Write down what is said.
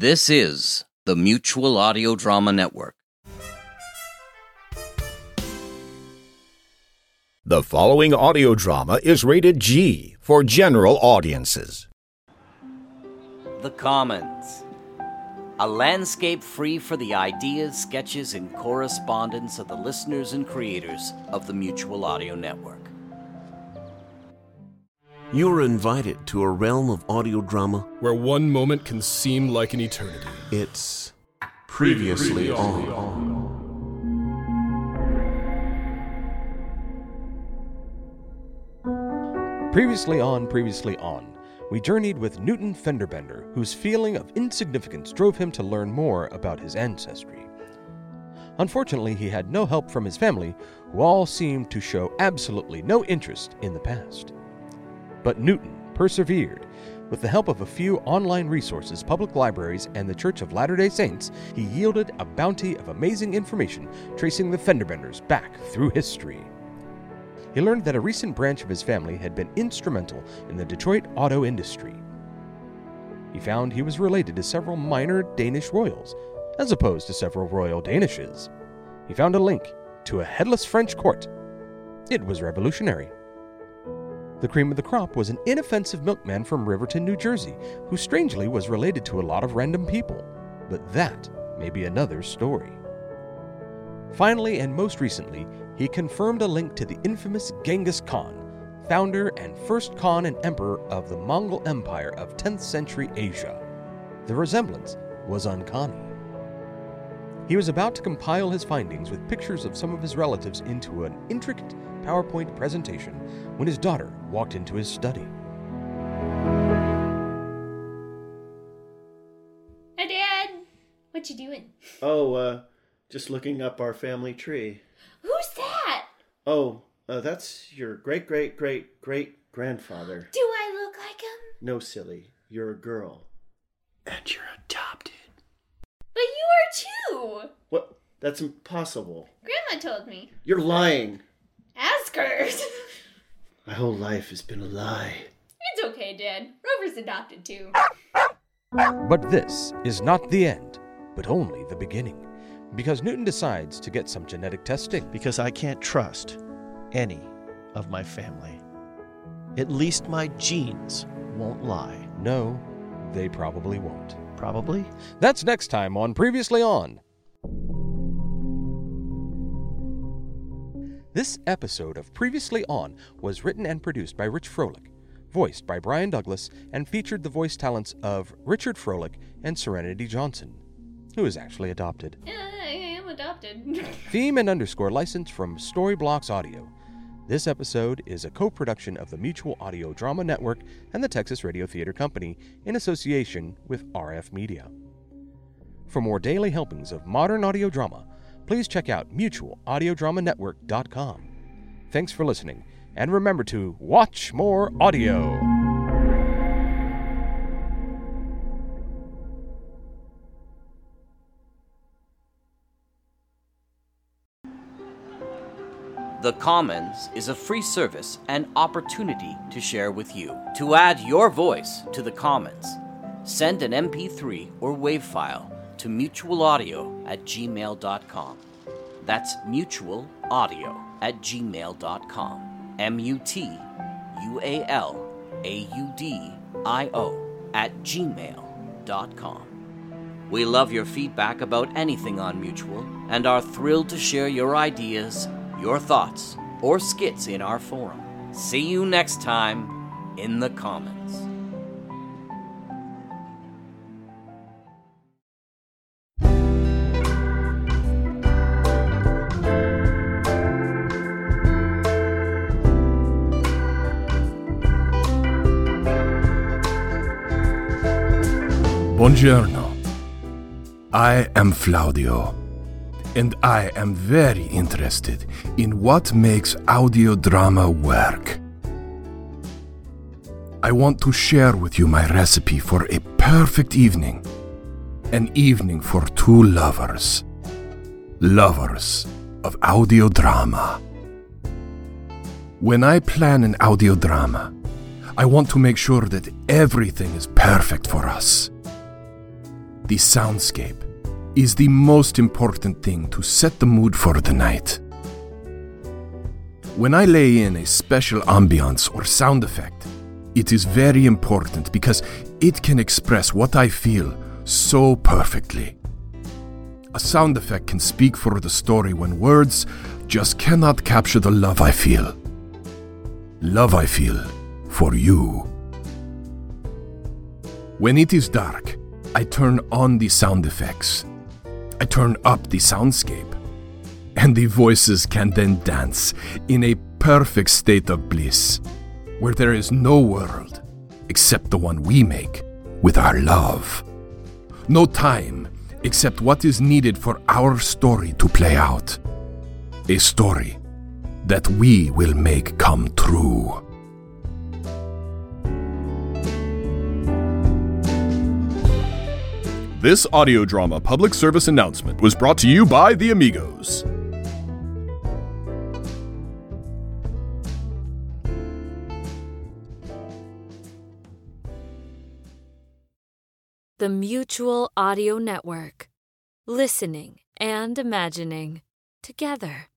This is the Mutual Audio Drama Network. The following audio drama is rated G for general audiences. The Commons. A landscape free for the ideas, sketches, and correspondence of the listeners and creators of the Mutual Audio Network. You are invited to a realm of audio drama. where one moment can seem like an eternity. It's previously on. Previously on, previously on, we journeyed with Newton Fenderbender, whose feeling of insignificance drove him to learn more about his ancestry. Unfortunately, he had no help from his family, who all seemed to show absolutely no interest in the past. But Newton persevered. With the help of a few online resources, public libraries, and the Church of Latter day Saints, he yielded a bounty of amazing information tracing the Fenderbenders back through history. He learned that a recent branch of his family had been instrumental in the Detroit auto industry. He found he was related to several minor Danish royals, as opposed to several royal Danishes. He found a link to a headless French court. It was revolutionary. The cream of the crop was an inoffensive milkman from Riverton, New Jersey, who strangely was related to a lot of random people. But that may be another story. Finally, and most recently, he confirmed a link to the infamous Genghis Khan, founder and first Khan and emperor of the Mongol Empire of 10th century Asia. The resemblance was uncanny. He was about to compile his findings with pictures of some of his relatives into an intricate PowerPoint presentation when his daughter walked into his study. Hi, Dad. What you doing? Oh, uh, just looking up our family tree. Who's that? Oh, uh, that's your great great great great grandfather. Do I look like him? No, silly. You're a girl. And you're adopted. But you. What? That's impossible. Grandma told me. You're lying. Ask her. My whole life has been a lie. it's okay, Dad. Rover's adopted too. But this is not the end, but only the beginning, because Newton decides to get some genetic testing. because I can't trust any of my family. At least my genes won't lie. No, they probably won't. Probably. That's next time on Previously On. This episode of Previously On was written and produced by Rich Froelich, voiced by Brian Douglas, and featured the voice talents of Richard Froelich and Serenity Johnson, who is actually adopted. Uh, I am adopted. Theme and underscore license from Storyblocks Audio. This episode is a co production of the Mutual Audio Drama Network and the Texas Radio Theater Company in association with RF Media. For more daily helpings of modern audio drama, please check out mutualaudiodramanetwork.com. Thanks for listening, and remember to watch more audio. The Commons is a free service and opportunity to share with you. To add your voice to the Commons, send an MP3 or WAV file to mutualaudio at gmail.com. That's mutualaudio at gmail.com. M U T U A L A U D I O at gmail.com. We love your feedback about anything on Mutual and are thrilled to share your ideas, your thoughts, or skits in our forum. See you next time in the Commons. Buongiorno. I am Flaudio, and I am very interested in what makes audio drama work. I want to share with you my recipe for a perfect evening. An evening for two lovers. Lovers of audio drama. When I plan an audio drama, I want to make sure that everything is perfect for us. The soundscape, is the most important thing to set the mood for the night. When I lay in a special ambiance or sound effect, it is very important because it can express what I feel so perfectly. A sound effect can speak for the story when words just cannot capture the love I feel. Love I feel for you. When it is dark, I turn on the sound effects. I turn up the soundscape. And the voices can then dance in a perfect state of bliss, where there is no world except the one we make with our love. No time except what is needed for our story to play out. A story that we will make come true. This audio drama public service announcement was brought to you by the Amigos. The Mutual Audio Network. Listening and imagining together.